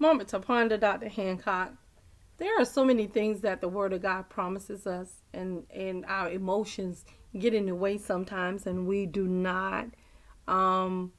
Moment to ponder, Dr. Hancock. There are so many things that the Word of God promises us, and, and our emotions get in the way sometimes, and we do not um,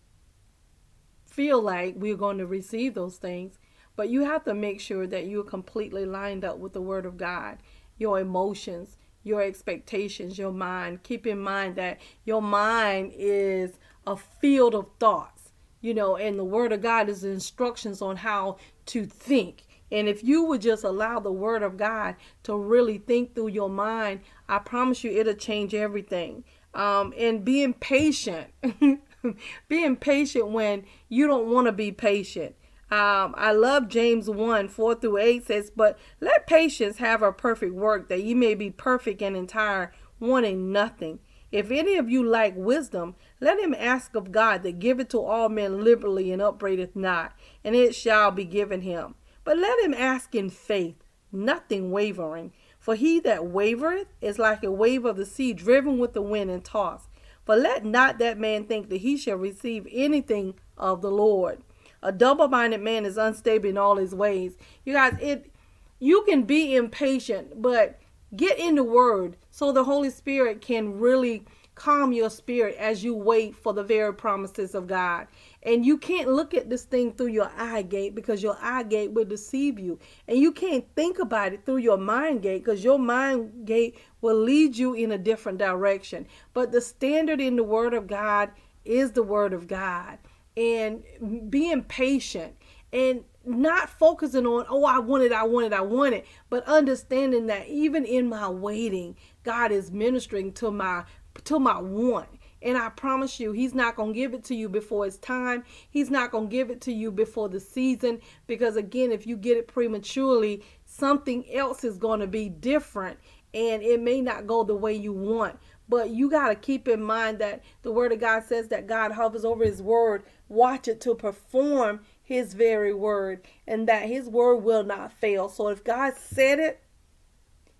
feel like we're going to receive those things. But you have to make sure that you're completely lined up with the Word of God, your emotions, your expectations, your mind. Keep in mind that your mind is a field of thoughts, you know, and the Word of God is instructions on how to think. And if you would just allow the Word of God to really think through your mind, I promise you it'll change everything. Um, and being patient, being patient when you don't want to be patient. Um, I love James 1 4 through 8 says, But let patience have a perfect work, that ye may be perfect and entire, wanting nothing. If any of you lack wisdom, let him ask of God that giveth to all men liberally and upbraideth not, and it shall be given him. But let him ask in faith, nothing wavering. For he that wavereth is like a wave of the sea driven with the wind and tossed. For let not that man think that he shall receive anything of the Lord. A double-minded man is unstable in all his ways. You guys, it you can be impatient, but get in the word so the Holy Spirit can really calm your spirit as you wait for the very promises of God. And you can't look at this thing through your eye gate because your eye gate will deceive you. And you can't think about it through your mind gate because your mind gate will lead you in a different direction. But the standard in the Word of God is the Word of God and being patient and not focusing on oh i want it i want it i want it but understanding that even in my waiting god is ministering to my to my want and I promise you, He's not going to give it to you before it's time. He's not going to give it to you before the season. Because again, if you get it prematurely, something else is going to be different and it may not go the way you want. But you got to keep in mind that the Word of God says that God hovers over His Word watch it to perform his very word and that his word will not fail. So if God said it,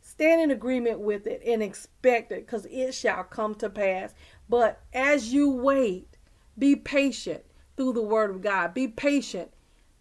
stand in agreement with it and expect it because it shall come to pass. But as you wait, be patient through the word of God. Be patient.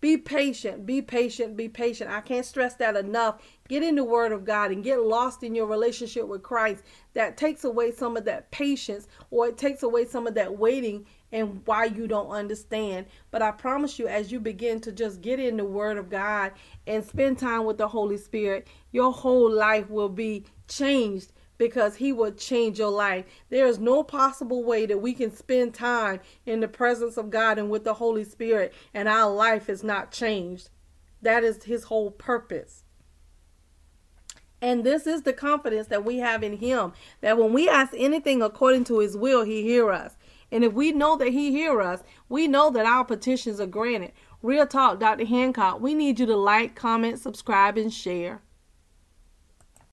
Be patient, be patient, be patient. I can't stress that enough. Get in the Word of God and get lost in your relationship with Christ. That takes away some of that patience or it takes away some of that waiting and why you don't understand. But I promise you, as you begin to just get in the Word of God and spend time with the Holy Spirit, your whole life will be changed because He will change your life. There is no possible way that we can spend time in the presence of God and with the Holy Spirit and our life is not changed. That is His whole purpose. And this is the confidence that we have in Him that when we ask anything according to His will, He hear us. And if we know that He hear us, we know that our petitions are granted. Real talk, Dr. Hancock, we need you to like, comment, subscribe, and share.